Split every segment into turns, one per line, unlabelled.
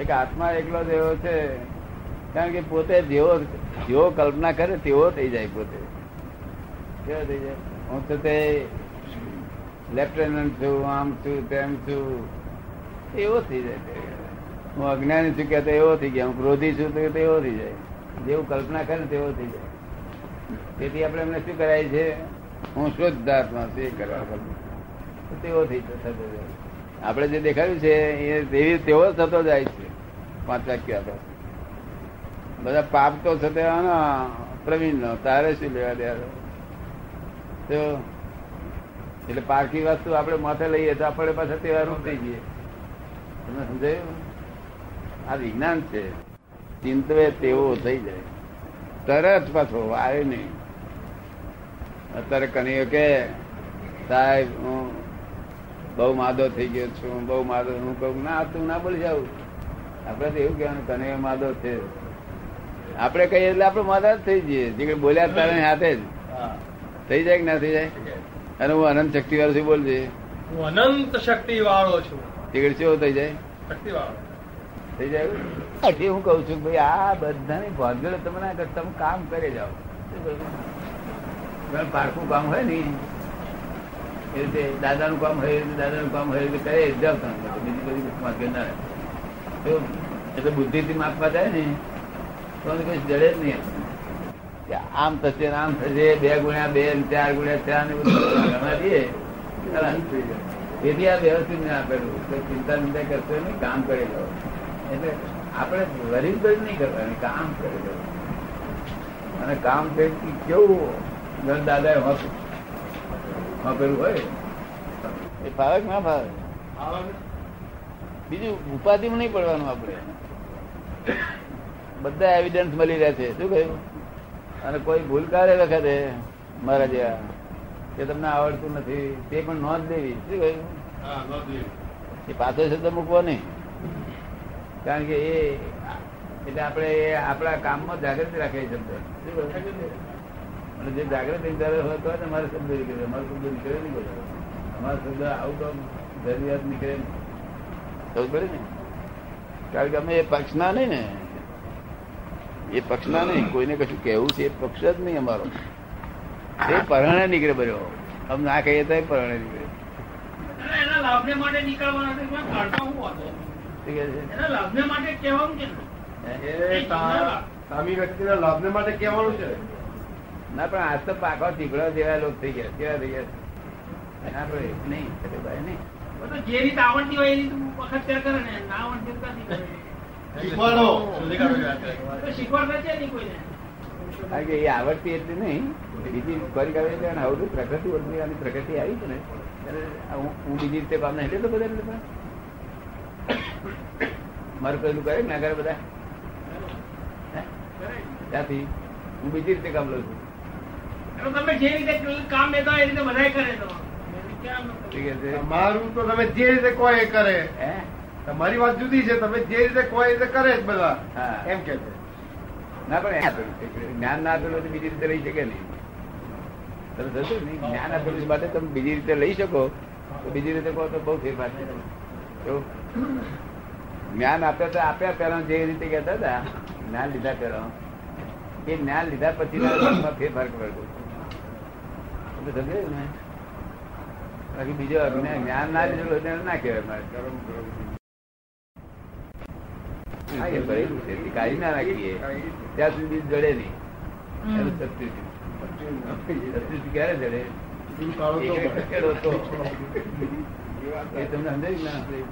એક આત્મા એકલો જ એવો છે. કારણ કે પોતે જેવો જેવો કલ્પના કરે તેવો થઈ જાય પોતે. કેવો થઈ જાય? હું તો તે લેફ્ટનન્ટ છું, આમ છું, તેમ છું. એવો થઈ જાય તે. હું અજ્ઞાની છું કે એવો થઈ ગયા હું ક્રોધી છું તો એવો થઈ જાય. જેવું કલ્પના કરે તેવો થઈ જાય. તેથી આપણે એમને શું કરાય છે? હું શુદ્ધ આત્મા છું, એ કરવા કલ્પના. તો તેવો થઈ થતો જાય. આપણે જે દેખાડ્યું છે, એ તેવી તેવો જ થતો જાય છે. પાંચ વાક્ય આપે બધા પાપ તો છે તે પ્રવીણ નો તારે શું લેવા દે તો એટલે પારખી વસ્તુ આપણે માથે લઈએ તો આપણે પાછા રૂપ થઈ જઈએ. તમે સમજાયું? આ વિજ્ઞાન છે. ચિંતવે તેવો થઈ જાય. તરત પાછો આવે નહીં. અત્યારે કનૈયો કે સાહેબ, હું બહુ માદો થઈ ગયો છું બહુ માદો, હું કહું, ના, તું ના બોલી જાવ આપડે તો એવું કહેવાનું એ માદો છે. આપડે કહીએ એટલે આપડે માદા જ થઈ જઈએ. જે બોલ્યા તારે હાથે જ. થઈ જાય કે ના થઈ જાય? અને હું અનંત શક્તિ વાળો છું બોલજે
હું અનંત શક્તિ વાળો છું
તીકડ કેવો થઈ જાય?
શક્તિ વાળો
થઈ જાય એટલે હું કઉ છું ભાઈ આ બધાની ભાગેડો તમે ના કરો તમે કામ કરે જાઓ. પારકું કામ હોય ને એ રીતે દાદાનું કામ હોય દાદાનું કામ હોય કરે જાવ તમે. બીજી બધી માગે ના રહે. એટલે બુદ્ધિથી માપવા જાય ને, તો કઈ જડે જ નહીં આમ થશે આમ થશે, બે ગુણ્યા બે ચાર ગુણ્યા ચાર ને બધું તેથી આ વ્યવસ્થિત ને આપેલું ચિંતા ચિંતા કરશો નહીં, કામ કરી લો. એટલે આપણે વરી બરી નહીં કરવાની, કામ કરી લો. અને કામ થઈ કેવું ઘર દાદા હકેલું હોય? એ ફાવે ના ફાવે? બીજું ઉપાધિમાં નહીં પડવાનું આપણે. બધા એવિડન્સ મળી રહ્યા છે. શું કહ્યું? અને કોઈ ભૂલ કરે વખતે મારા જેવા કે તમને આવડતું નથી તે પણ નોંધ લેવી. શું કહ્યું? એ પાછો શબ્દ મૂકવો નહીં. કારણ કે એ એટલે આપણે એ આપણા કામમાં જાગૃતિ રાખે શબ્દ. અને જે જાગૃતિ હોય તો જ શબ્દ નીકળે અમારો શબ્દ નીકળે નહીં બોલો અમારો શબ્દ આવું કામ જરૂરિયાત નીકળે નહીં. ખબર ને? કારણ કે અમે એ પક્ષના નહીં ને. એ પક્ષના નહીં. કોઈને કશું કહેવું છે એ પક્ષ જ નહીં અમારો. એ પરણે નીકળે બર્યો અમે ના કહીએ તો પરણે નીકળે.
એના લાભને માટે નીકળવાના છે, એમાં કાઢવા શું વાંધો?
શું કહે છે?
એના લાભને માટે કહેવાનું છે. ને.
એ સા- સામી વ્યક્તિના લાભને માટે કહેવાનું છે.
ના પણ આજ તો પાકો ચીકડો જેવા લોક થઈ ગયા કેવા થઈ ગયા નહીં. ભાઈ નહીં.
જે રીત આવડતી હોય એ રીત વખત ફેર કરે ને ના આવડતી નથી કરે.
શીખવાડો.
તો છે નહીં કોઈને?
કારણ કે એ આવડતી એટલી નહીં. બીજી કરી કરે છે અને આવડું પ્રગતિ ઓળખી આની પ્રગતિ આવી છે ને. હું હું બીજી રીતે કામ નહીં એટલે તો બધા એટલે. મારું પેલું કરે ને કરે બધા. ત્યાંથી હું બીજી રીતે કામ લઉં છું.
તમે જે રીતે કામ લેતા હોય એ રીતે બધા કરે તો.
તમારું તો તમે જે રીતે કહો એ કરે તમારી વાત જુદી છે તમે જે રીતે કહો એ રીતે કરે જ બધા. એમ કે છે.
ના પણ. જ્ઞાન ના આપેલું તો બીજી રીતે લઈ શકે નહીં. તમે જશો ને જ્ઞાન આપેલું માટે તમે બીજી રીતે લઈ શકો. તો બીજી રીતે કહો તો બહુ ફેરફાર છે? જ્ઞાન આપ્યા તો આપ્યા પહેલા જે રીતે કહેતા હતા જ્ઞાન લીધા પહેલા. એ જ્ઞાન લીધા પછી ફેરફાર કરવો સમજાયું ને? બાકી બીજો અજ્ઞાન- જ્ઞાન ના લીધેલું હોય તેને ના કહેવાય મારે. હા એ ભરેલું છે કાઢી ના નાખીએ. ત્યાં સુધી જડે નહીં. એનું સબસ્ટિટ્યુટ. ક્યારે જડે. એ તમને સમજાયું ના
મોગા?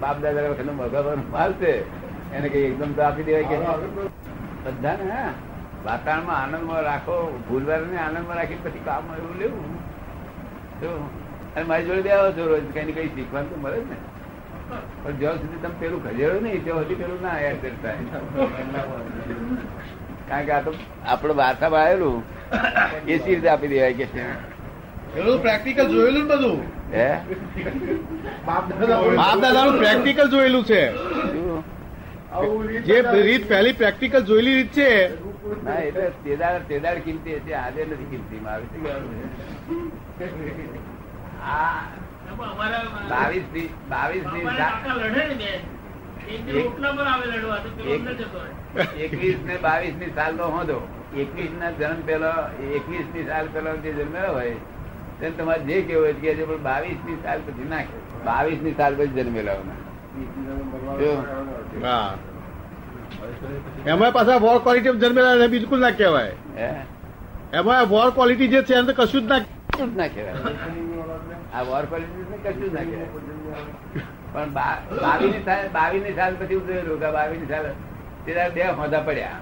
બાપ દાદા વખત ભાવનો માલ છે. એને કઈ એકદમ તો આપી દેવાય કે બધાને હા. વાતાવરણમાં આનંદમાં રાખો ભૂલવારને આનંદમાં રાખી પછી કામ એવું લેવું. તો અને મારી જોડે બે છો રોજ કઈ ને કઈ શીખવાનું તો મળે જ ને. પણ જ્યાં સુધી તમે પેલું ખજેડો નહીં ત્યાં સુધી પેલું ના યાદ કરતા કારણ કે આ તો આપણો વાર્તામાં આવેલું. એ સી રીતે આપી દેવાય કે છે?
પ્રેક્ટિકલ જોયેલું બધું?
હે?
બાપ દાદા
પ્રેક્ટિકલ જોયેલું છે. જે રીત પહેલી પ્રેક્ટિકલ જોયેલી રીત છે.
ના એટલે તેદાર તેદાર કિંમતી હશે આજે નથી કિંમતી બાવીસ બાવીસ. એકવીસ ને બાવીસની સાલ નો હોદો એકવીસ ના જન્મ પેલો એકવીસની સાલ પેલો જે જન્મેલો હોય તેને તમારે જે કેવું હોય કે પણ બાવીસની સાલ પછી ના બાવીસની સાલ પછી જન્મેલા
હા. એમાં પાછા વોર ક્વોલિટી જન્મેલા એને બિલકુલ ના કહેવાય. એમાં વોર ક્વોલિટી જે છે એને તો કશું જ ના
કશું જ ના કહેવાય? આ વોર ક્વોલિટી કશું જ ના કહેવાય. પણ બાવીસની સાલ બાવીસની સાલ પછી હું જોયેલું કે બાવીસની સાલ તે બે હોદા પડ્યા.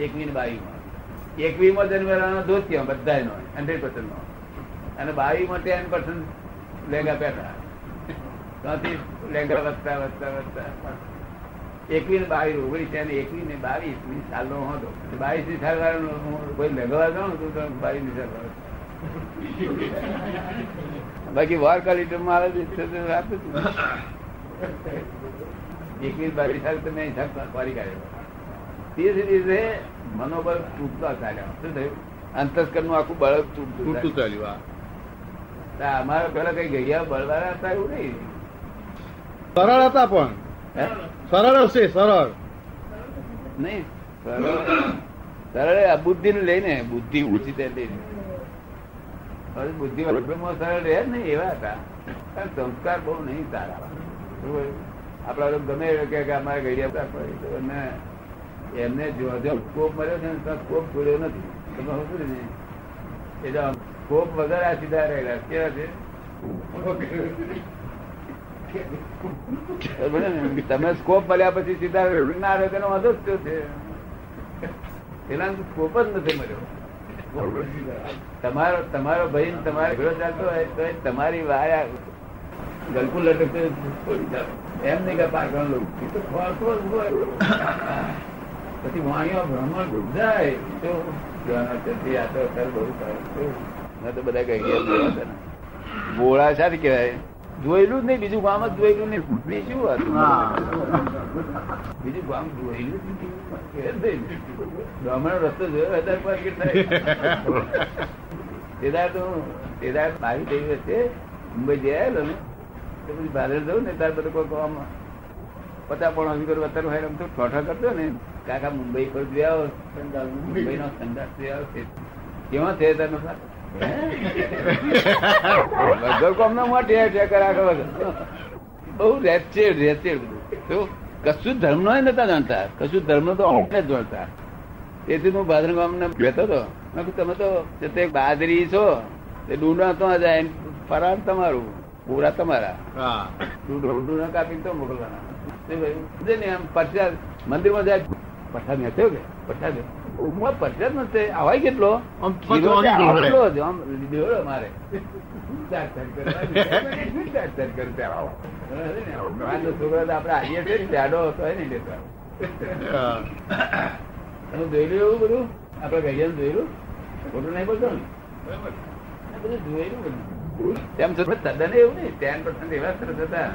એકવી ને બાવીમાં એકવી માં જન્મેલાનો ધોતિયો બધા નો હંડ્રેડ પર્સન્ટ નો. અને બાવીમાં ટેન પર્સન્ટ લેંગા ત્યાંથી લેંગા વધતા વધતા વધતા. એકવી ને બાવીસ ઓગણીસ અને એકવીસ ને બાવીસની સાલ નો હતો બાવીસની સાલ વાળો કોઈ લેગવા જાઉં તો તો બાવીસની સાલ બાકી વાર ક્વોલિટી મારે. એકવીસ બાવીસ સાલ તમે હિસાબ કરી કાઢ્યો. તે જ રીતે મનોબળ તૂટતા ચાલ્યા. શું થયું? અંતસ્કરનું આખું બળ તૂટતું ચાલ્યું. તો અમારા પેલા કઈ ગયા બળવાળા હતા એવું નહીં?
સરળ હતા પણ? સરળ હશે, સરળ.
નહીં, સરળ. આ બુદ્ધિ ને લઈને, બુદ્ધિ ઊંચી તે લઈને. બુદ્ધિ સરળ રહે ને એવા હતા. સંસ્કાર બહુ નહીં સારા? આપડા ગમે કે અમારે કોઈ તો એમને જો કોપ મળ્યો છે ને, તો કોપ છોડ્યો નથી. તમે શું ને? એટલે કોપ વગર આ સીધા રહેલા. કેવા છે? તમે સ્કોપ મળ્યા પછી સીધા ના રહ્યો તેનો વાંધો જ છે. પેલા સ્કોપ જ નથી મળ્યો. તમારો તમારો ભાઈ તમારે ઘરો ચાલતો હોય, તો તમારી વાયા ગલકુ લટકતો. એમ નહીં કે પાકણ લઉં એ તો ખોરતો જ હોય. પછી વાણીઓ ભ્રમણ ગુજાય તો આ તો બહુ સારું મેં તો બધા કહી ગયા. બોળા સારી કહેવાય. જોયેલું જ નહીં બીજું ગામ જ જોયેલું નહીં. બીજું હતું બીજું ગામ જોયેલું બ્રાહ્મણ રસ્તો જોયો હજાર થાય. તેદાર તો તેદાર બાવી થઈ વચ્ચે મુંબઈ જઈ આવેલો ને તો પછી ભાદર જવું ને ત્યાર બધું કોઈ ગામ પચાસ પણ હજી કરું અત્યારે હોય તો ઠોઠા કરતો ને. કાકા મુંબઈ પર જોયા આવો મુંબઈ નો સંદાસ જે આવો કેવા કેવા છે તમે વગર કોમનો મોટે ટેકર રાખો વગર બહુ રેચેડ રેચેડ બધું કશું ધર્મ નો નતા જાણતા. કશું ધર્મ તો જ જાણતા. તેથી હું ગામ ને બેઠો હતો. તમે તો તે બાદરી છો. તે ડુંડા તો જાય ફરાર તમારું. પૂરા તમારા. ડુંડા કાપી તો મોકલવાના. મંદિરમાં જાય. પ્રસાદ નથી કે? પ્રસાદ ઉમા પ્રસાદ નથી આવાય કેટલો? મારે. છોકરો તો આપણે આવીએ છીએ જાડો હતો લેતા તમે જોયેલું એવું બધું? આપડે ગઈયા જોયેલું? ખોટું નહીં બોલતો ને? બધું જોયેલું બધું. તેમ છતાં તદ્દન એવું નહીં. ટેન પર્સન્ટ એવા સરસ હતા.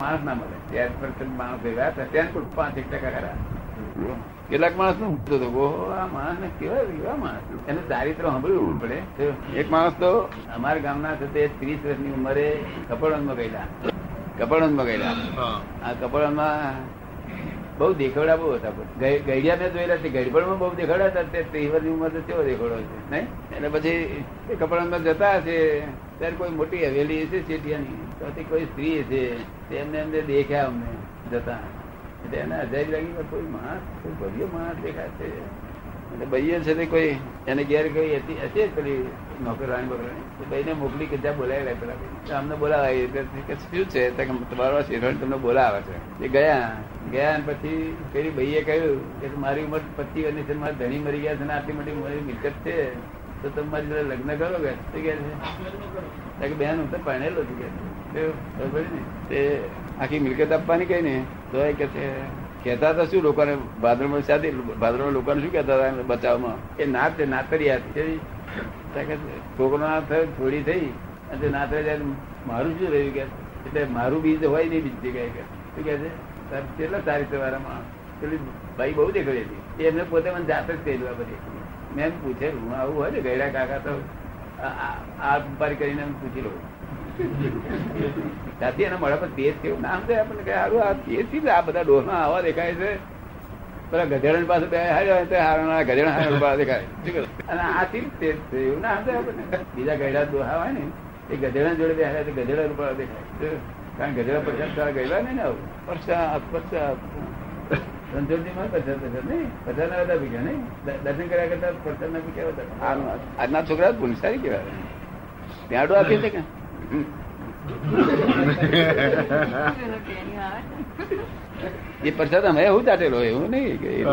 માણસ ના મળે. ટેન પર્સન્ટ માણસ એવા હતા ટેન પાંચ એક ટકા ખરા. કેટલાક માણસનું તો ઓહો આ માણસ ને કેવા એવા માણસ એને ચારિત્ર સાંભળવું પડે. એક માણસ તો અમારા ગામના છે તે ત્રીસ વર્ષની ઉંમરે કપડવંતમાં ગયેલા. કપડવંતમાં ગયેલા. આ કપડામાં બહુ દેખાડા બહુ હતા. ગઈ- ગઈડિયા મેં જોયેલા છે ગઈડપણમાં બહુ દેખાડા હતા. તે ત્રીવરની ઉંમર તો કેવો દેખાડો છે નહીં? એટલે પછી એ કપડામાં જતા હશે ત્યારે કોઈ મોટી હવેલી છે ચેટિયાની તો કોઈ સ્ત્રી છે તેમને એમને દેખ્યા અમને જતા. એને અજાયબ લાગી કોઈ માણસ, કોઈ ભવ્ય માણસ દેખાય છે એટલે ભાઈએ છે તે કોઈ, એને ઘેર ગઈ હતી હશે પેલી નોકરાણી બકરાણી ભાઈને મોકલી કે ત્યાં બોલાવી પેલા ભાઈ. અમને બોલાવાય કે શું છે? તમારો શેઠાણી તમને બોલાવે છે. એ ગયા. ગયા અને પછી પેલી ભાઈએ કહ્યું કે મારી ઉંમર પચીસ વર્ષની છે મારા ધણી મરી ગયા છે ને આટલી મોટી મારી મિલકત છે. તો તમે મારી જોડે લગ્ન કરો કે? તો કે છે. બેન, હું તો પરણેલો છું કે? ને? આખી મિલકત આપવાની કઈ ને? તો એ કે છે, કહેતા હતા શું લોકોને ભાદરમાં સાથે ભાદરમાં લોકોને શું કહેતા હતા બચાવમાં એ નાત નાતરિયા છોકરો ના થયો, થોડી થઈ. અને ના નાતરે જાય મારું શું રહ્યું કે? એટલે મારું બીજ હોય નહીં બીજી જગ્યાએ કે. શું કે છે કેટલા સારી વાળા પેલી ભાઈ બહુ દેખાડી હતી. એમને પોતે મને જાતે જ કહેલું બધી. મેં એમ પૂછેલું આવું હોય ને ગયડા કાકા તો, આ- ઉપાડી કરીને પૂછી લો ત્યાંથી એના મળે પણ તેજ કેવું નામ છે આપણને કઈ સારું આ તેજથી આ બધા ડોહા આવા દેખાય છે? પેલા ગધેડા પાસે બે હાર્યો તો હારા ગધેડા હારા પાસે દેખાય. અને આ થી તેજ છે? એવું નામ છે આપણને? બીજા ગયડા ડોહા હોય ને, એ ગધેડા જોડે બે હાર્યા તો ગધેડા ઉપર દેખાય? કારણ ગધેડા પચાસ સારા ગયેલા નહીં? ને આવું પચાસ પચાસ દર્શન કર્યા કરતા પચાસ ના હતા આનું- આજના છોકરા પુનસારી કેવા ત્યાં આપી કે. એ પ્રસાદ અમે એવું ચાટેલો એવું નહીં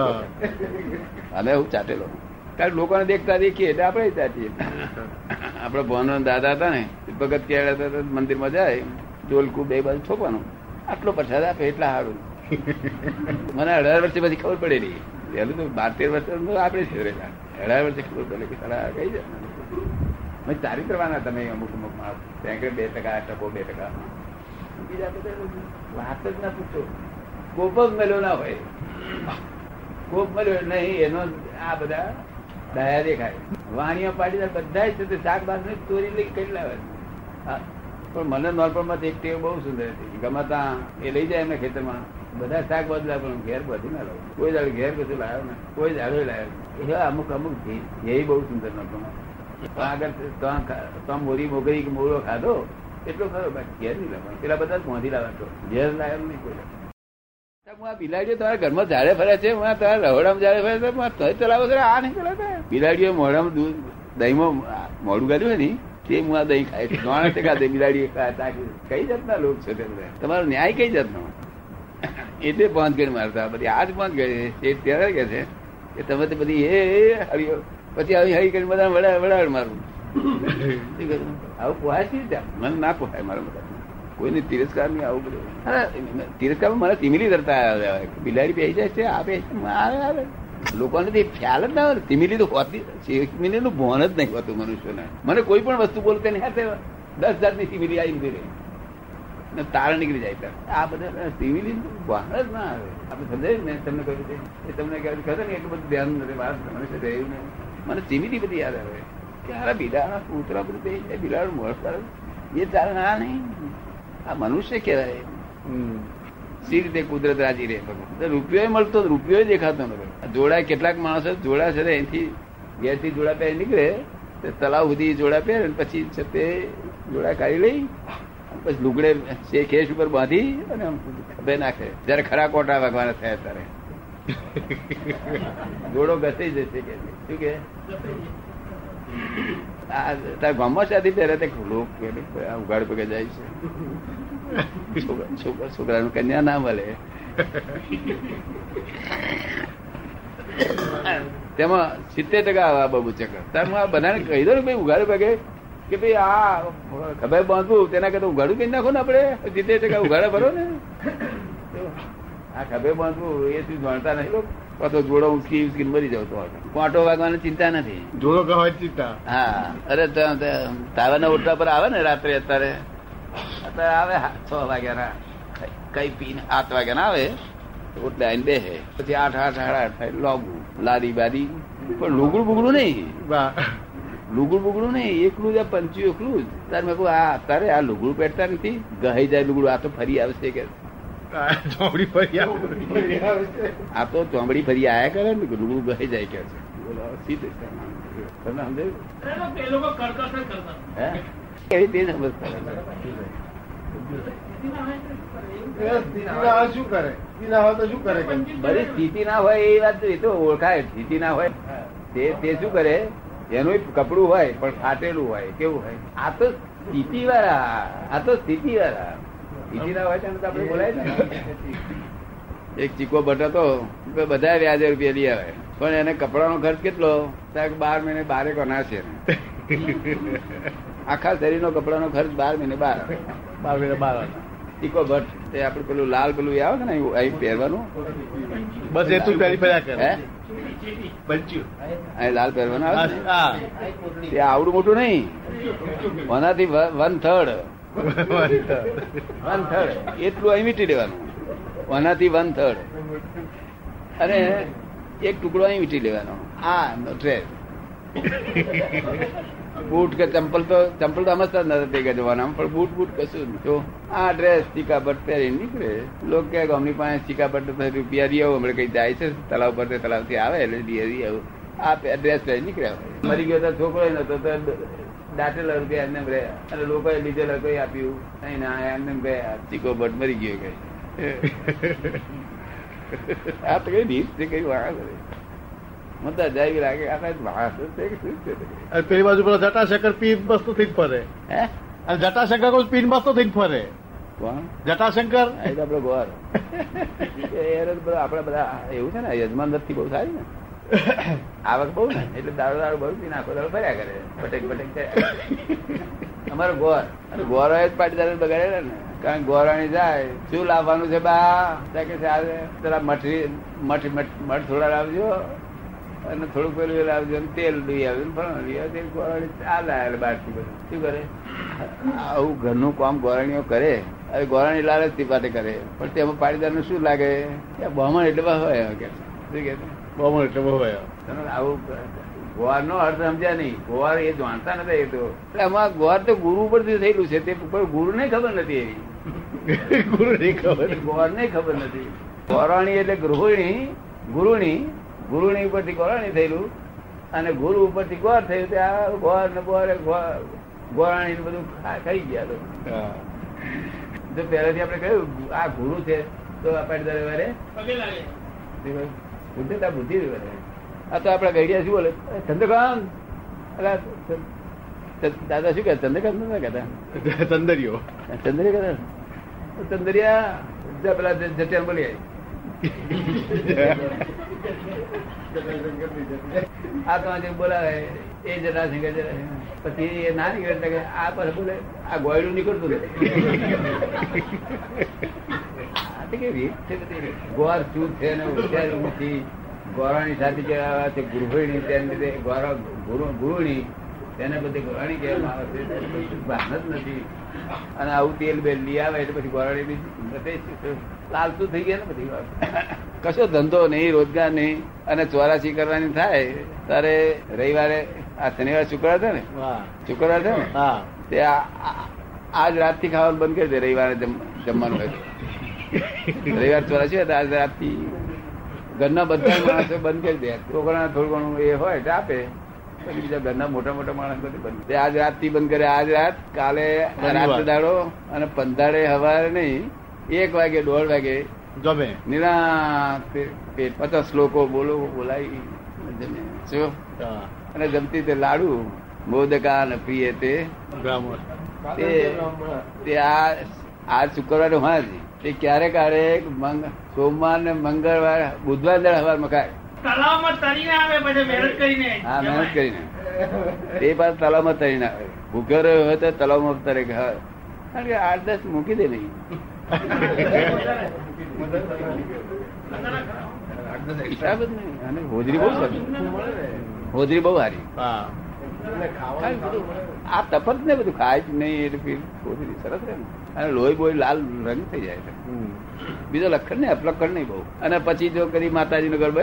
અમે એવું ચાટેલો. કારણ લોકોને દેખતા દેખીએ એટલે આપણે ચાટીએ. આપડે ભવન દાદા હતા ને ભગત ક્યારે મંદિરમાં જાય ડોલકું બે બાજુ છોપવાનું આટલો પ્રસાદ આપે એટલા સારું. મને અઢાર વર્ષે પછી ખબર પડેલી. પેલું તો બાર તેર વર્ષ આપણે છેડેલા અઢાર વર્ષે ખબર પડે કે સારા કઈ જાય મેં ચારિત્રવાના તમે અમુક અમુક માણસ. ત્યાં બે ટકા ટકો બે ટકા. બીજા બધા વાત જ ના પૂછો. કોપ જ મળ્યો ના હોય. કોપ મળ્યો નહીં એનો આ બધા દયા દેખાય. વાણીઓ પાડી બધા જ તે શાકભાજ ને ચોરી લઈ કેટલા લાવે પણ મને નોર્મલમાં એક ટેવ બહુ સુંદર હતી. ગમતા એ લઈ જાય એમને ખેતરમાં. બધા શાક બદલા પણ ઘેર બધી ના લાવું. કોઈ દાડે ઘેર કશું લાવ્યો ને કોઈ દાડો લાવ્યો અમુક અમુક ધ્યેય બહુ સુંદર નોર્મલમાં આગળ મોરી મોગરી કે મોરો ખાધો? એટલો ખરો ઘેર નહીં લાવવાનો. પેલા બધા જ મોંધી લાવતો ઘેર લાવ્યો નહીં કોઈ. હું આ બિલાડીઓ તમારા ઘરમાં ઝાડે ફરે છે, હું તમારા રહોડામાં ઝાડે ફરે છે આ નહીં ચલાવતા? બિલાડીઓ મોઢામાં દૂધ, દહીંમાં મોડું ગાળ્યું હોય ને, તે હું આ દહીં ખાય છે. માણસ ટકા ખાતે બિલાડી કઈ જાતના લોક છે તમને તમારો ન્યાય કઈ જાતનો? એટલે પાંચ ગણ મારતા. બધી આજ પાંચ ગણ. એ ત્યારે કે છે કે તમે તો બધી એ હરિયો પછી આવી હરી કરીને બધા વડા વડાડ મારું. આવું પોહાય છે મને ના પોહાય મારા બધા કોઈને તિરસ્કાર નહીં આવું બધું. તિરસ્કાર મને તિમિલી આવ્યા. બિલાડી બેસી જાય છે આ બેસી આવે આવે. લોકોને તે ખ્યાલ જ ના આવે તિમિલી તો હોતી તિમિલી નું ભોન જ નહીં હોતું મનુષ્યને. મને કોઈ પણ વસ્તુ બોલતે નહીં. હાથે દસ હજારની તિમિલી આવી નીકળી ને તાર નીકળી જાય ત્યારે. આ બધા તિમિલી ભાન જ ના આવે. આપણે સમજાય ને તમને કહ્યું એ તમને કહ્યું ખબર ને એટલું બધું ધ્યાન નથી. વાત મનુષ્ય રહ્યું ને મને તિમિલી બધી યાદ આવે. કે હારા બિલાડા કૂતરા બધું જાય બિલાડું મોડ એ તારે ના નહીં. આ મનુષ્ય કહેવાય. સી રીતે કુદરત રાજી રહે ભગવાન રૂપિયો મળતો રૂપિયો દેખાતો નથી જોડા કેટલાક માણસો જોડા છે અહીંથી ઘેરથી જોડા પહેરી નીકળે તે તલાવ સુધી જોડા પહેરે અને પછી છે તે જોડા કાઢી લઈ પછી લુગડે ખેસ ઉપર બાંધી અને ખભે નાખે. જયારે ખરા કોટા વાગવાના થયા ત્યારે. જોડો ઘસી જશે કે શું કે? તાર ગામમાં કન્યા ના મળે. તેમાં સિત્તેર ટકા આવા બાબુ ચક્કર તાર હું આ બધાને કહી દઉં ને ભાઈ ઉઘાડ પગે કે ભાઈ આ ખબર બાંધવું, તેના કરતા ઉઘાડું કહી નાખો ને આપડે સિત્તેર ટકા ઉઘાડા ભરો ને. આ ખભે બાંધવું એ તું જાણતા નહીં. તો જોડો ઉચકી ઉચકીને મરી જાવ તો કોટો વાગવાની ચિંતા નથી.
જોડો કહેવાય ચિંતા?
હા. અરે તારાના ઓટલા પર આવે ને રાત્રે અત્યારે? અત્યારે આવે છ વાગ્યાના. કઈ પીને આઠ વાગ્યાના આવે. ઓટલે આવીને બેસે પછી આઠ આઠ સાડા આઠ થાય લોગું. લારી બારી પણ લુગડું બુગડું નહીં. લુગડું બુગડું નહીં. એકલું જ આ પંચ્યું એકલું જ. તારે મેં કહું આ અત્યારે આ લુગડું પહેરતા નથી. ગહાઈ જાય લુગડું. આ તો ફરી આવશે કે
ચોમડી ફરી આવે.
આ તો ચોમડી ફરી આયા કરે ને લુગડું ગઈ જાય કે છે. સ્થિતિ ના હોય એ વાત એ તો ઓળખાય. સ્થિતિ ના હોય. તે તે શું કરે? એનું કપડું હોય પણ ફાટેલું હોય. કેવું હોય? આ તો સ્થિતિ વાળા આ તો સ્થિતિ વાળા સ્થિતિ ના હોય તો આપણે બોલાય ને એક ચીકો બટાતો બધા વ્યાજે રૂપિયા લઈ આવે. પણ એને કપડાનો ખર્ચ કેટલો? બાર મહિને બારે કોના છે. આખા શરીરનો કપડાનો ખર્ચ બાર મહિને બાર. બાર મહિને બાર. ચીકો ભટ્ટ તે આપડે પેલું લાલ પેલું આવે છે ને અહીં પહેરવાનું?
બસ એ તું પહેરી
પહેર્યા
કરે.
અહીં લાલ પહેરવાનું આવે તે આવડું મોટું નહીં. ઓનાથી વન થર્ડ વન થર્ડ એટલું અહીં વીટી લેવાનું. વનાથી વન થર્ડ અને એક ટુકડો અહીં વીટી લેવાનો. આ ડ્રેસ બૂટ કે ચંપલ તો ચંપલ તો સમજતા નથી તે જવાના પણ બૂટ બૂટ કશું તો આ ડ્રેસ ચીકાબટ પહેરી નીકળે, લોકો કે ગામની પાસે ચીકાબટ રૂપિયા દઈ આવું હમણાં કઈ જાય છે તલાવ પર તળાવ તલાવથી આવે એટલે આવું આ ડ્રેસ પહેરી નીકળ્યા મરી ગયો તો છોકરો નતો તો દાટેલા રૂપિયા એમને રહ્યા અને લોકોએ લીધેલા કોઈ આપ્યું? નહીં ના એમને ગયા ચીકો બટ મરી ગયો કઈ આ તો કઈ રીત છે કઈ વાળા કરે તો લાગે આ કઈ વાસ છે કે શું છે?
પેલી બાજુ પેલો જટાશંકર પીન મસ્તો થઈને ફરે.
હે?
અને જટાશંકર કોઈ પીન મસ્તો થઈને ફરે.
કોણ?
જટાશંકર?
આ તો આપડે ગોર એ બધા આપડે બધા એવું છે ને યજમાન નથી બહુ સારી ને. આવક બહુ ને, એટલે દારૂ દારૂ બહુ પી નાખો દારૂ ફર્યા કરે. પટેક પટેક થયા અમારો ગોર. અને જ પાટીદાર બગાડેલા ને. કારણ ગોરાણી જાય, શું લાવવાનું છે બા? કે છે આ પેલા મઠરી મઠ મઠ થોડા લાવજો. અને થોડું પેલું લાવજો અને તેલ લઈ આવ્યું ને ફલાણું લઈ આવ્યો તેલ ગોરાણી આ લાવે બહારથી બધું. શું કરે? આવું ઘરનું કામ ગોરાણીઓ કરે. હવે ગોરાણી લાલચથી પાટે કરે. પણ તેમાં પાટીદાર શું લાગે? બહમણ એટલે હોય કે શું કે
બહુ એટલે બહુ
આવું ગોવાર નો અર્થ સમજ્યા નહીં. ગોવાર એ જાણતા નથી એ તો. એટલે આમાં ગોવાર તો ગુરુ પરથી થયેલું છે. તે ગુરુ ને ખબર નથી એવી
ગુરુ નહીં ખબર.
ગોવાર ને ખબર નથી. ગોરાણી એટલે ગૃહિણી ગુરુણી ગુરુણી ઉપરથી ગોરાણી થયેલું. અને ગુરુ ઉપરથી ગોર થયું તે આ ગોર ને ગોર ગોરાણી ને બધું ખાઈ ગયા તો. જો પહેલાથી આપણે કહ્યું આ ગુરુ છે તો આપણે દર વારે
પગે લાગે.
બુદ્ધિ બુદ્ધિ આ તો આપડા ગઈડિયા શું બોલે? "એ, ચંદ્રકાંત. દાદા શું કહે? ચંદ્રકાંત ના કહેતા?
ચંદરિયો
ચંદ્રિયા કહેતા ચંદરિયા પેલા જ- જટિયાને બોલી. આ તો આજે બોલાવે એ જરા જટાશંકર. પછી એ ના નીકળે આ પાસે બોલે આ ગોયડું નીકળતું કેવી? રીત છે બધી? ગોર ચૂત છે ને હોશિયાર નથી ગોરાણી સાથે કહેવાય છે ગૃહિણી તેને લીધે ગોરા ગુરુણી તેને બધે ગોરાણી કહેવામાં આવે છે ભાન જ નથી. અને આવું તેલ બેલ લઈ આવે એટલે પછી ગોરાણી બી લાલતું થઈ ગયા ને બધી વાત કશો ધંધો નહીં રોજગાર નહીં અને ચોરાસી કરવાની થાય ત્યારે રવિવારે આ શનિવાર શુક્રવાર છે ને? શુક્રવાર છે ને?
હા.
તે આજ રાત રાતથી ખાવાનું બંધ કરી દે રવિવારે જમવાનું હોય. રવિવાર ચોરાસી હોય આજે રાતથી ઘરના બધા માણસો બંધ કરી દે. છોકરા થોડું ઘણું એ હોય તો આપે. પછી બીજા ઘરના મોટા મોટા માણસ બધું. બંધ આજ રાતથી બંધ કરે. આજ રાત કાલે રાત દાડો અને પંદાડે હવારે નહીં એક વાગે દોઢ વાગે
જમે
નિરાંત પચાસ શ્લોકો બોલો બોલાવી જમે. શું? અને જમતી તે લાડુ મોદકા અને પ્રિય તે તે આ આ શુક્રવારે હા જ તે ક્યારેક ક્યારેક મંગ સોમવાર ને મંગળવાર બુધવાર દાડે હવાર મકાય.
તળાવમાં તરીને આવે પછી મહેનત કરીને.
હા મહેનત કરીને. તે પાછ તલાવમાં તરીને આવે. ભૂખ્યો રહ્યો હોય તો તલાવમાં તરે હા. કારણ કે આઠ દસ મૂકી દે નહીં. હિસાબ જ નહીં. અને હોજરી બહુ સારી. હોજરી બહુ સારી. આ તપત ને બધું ખાય જ નહીં એટલે ફીર હોજરી સરસ રહે અને લોહી બોય લાલ રંગ થઈ જાય છે. બીજો લખણ નહીં અપલખણ નહીં બહુ. અને પછી જો કરી માતાજી નો ગરબો એ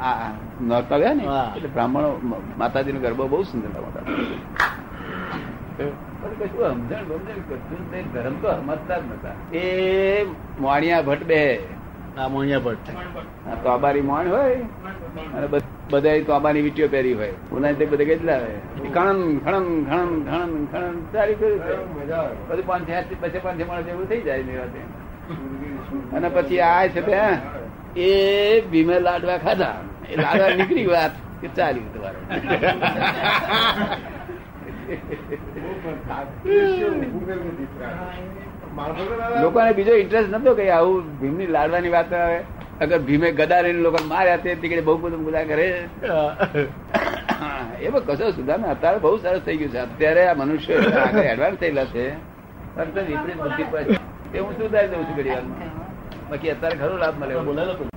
આ નોરતા ગયા ને એટલે બ્રાહ્મણો માતાજી નો ગરબો બહુ સુંદર પણ કશું સમજણ કશું ધર્મ તો સમજતા જ નતા. એ મોણિયા ભટ્ટ બે.
આ મોણિયા ભટ્ટ.
આ તોબારી મોણ હોય. અને બધા તોબાની વીટીઓ પહેરી હોય. ઉના તે બધા કેટલા હોય. ખણન ખણમ ખણમ ખણમ ખણમ તારી કર્યું છે. બધું પાંચ પછી પાંચ માણસ એવું થઈ જાય ને અને પછી આ છે બે એ ભીમે લાડવા ખાધા. એ લાડવા નીકળી વાત કે ચાલી તમારે. લોકોને બીજો ઇન્ટરેસ્ટ નતો કે આવું ભીમની લાડવાની વાત આવે. અગર ભીમે ગદારીને લોકો માર્યા તે તીકડે બહુ બધું બધા કરે. એમાં કશો સુધાર અત્યારે બહુ સરસ થઈ ગયું છે. અત્યારે આ મનુષ્ય આગળ એડવાન્સ થયેલા છે. જ વિપરીત બુદ્ધિ પર તે હું સુધારી દઉં છું ઘડી વારમાં બાકી અત્યારે ખરો લાભ મળે.
બોલાયેલો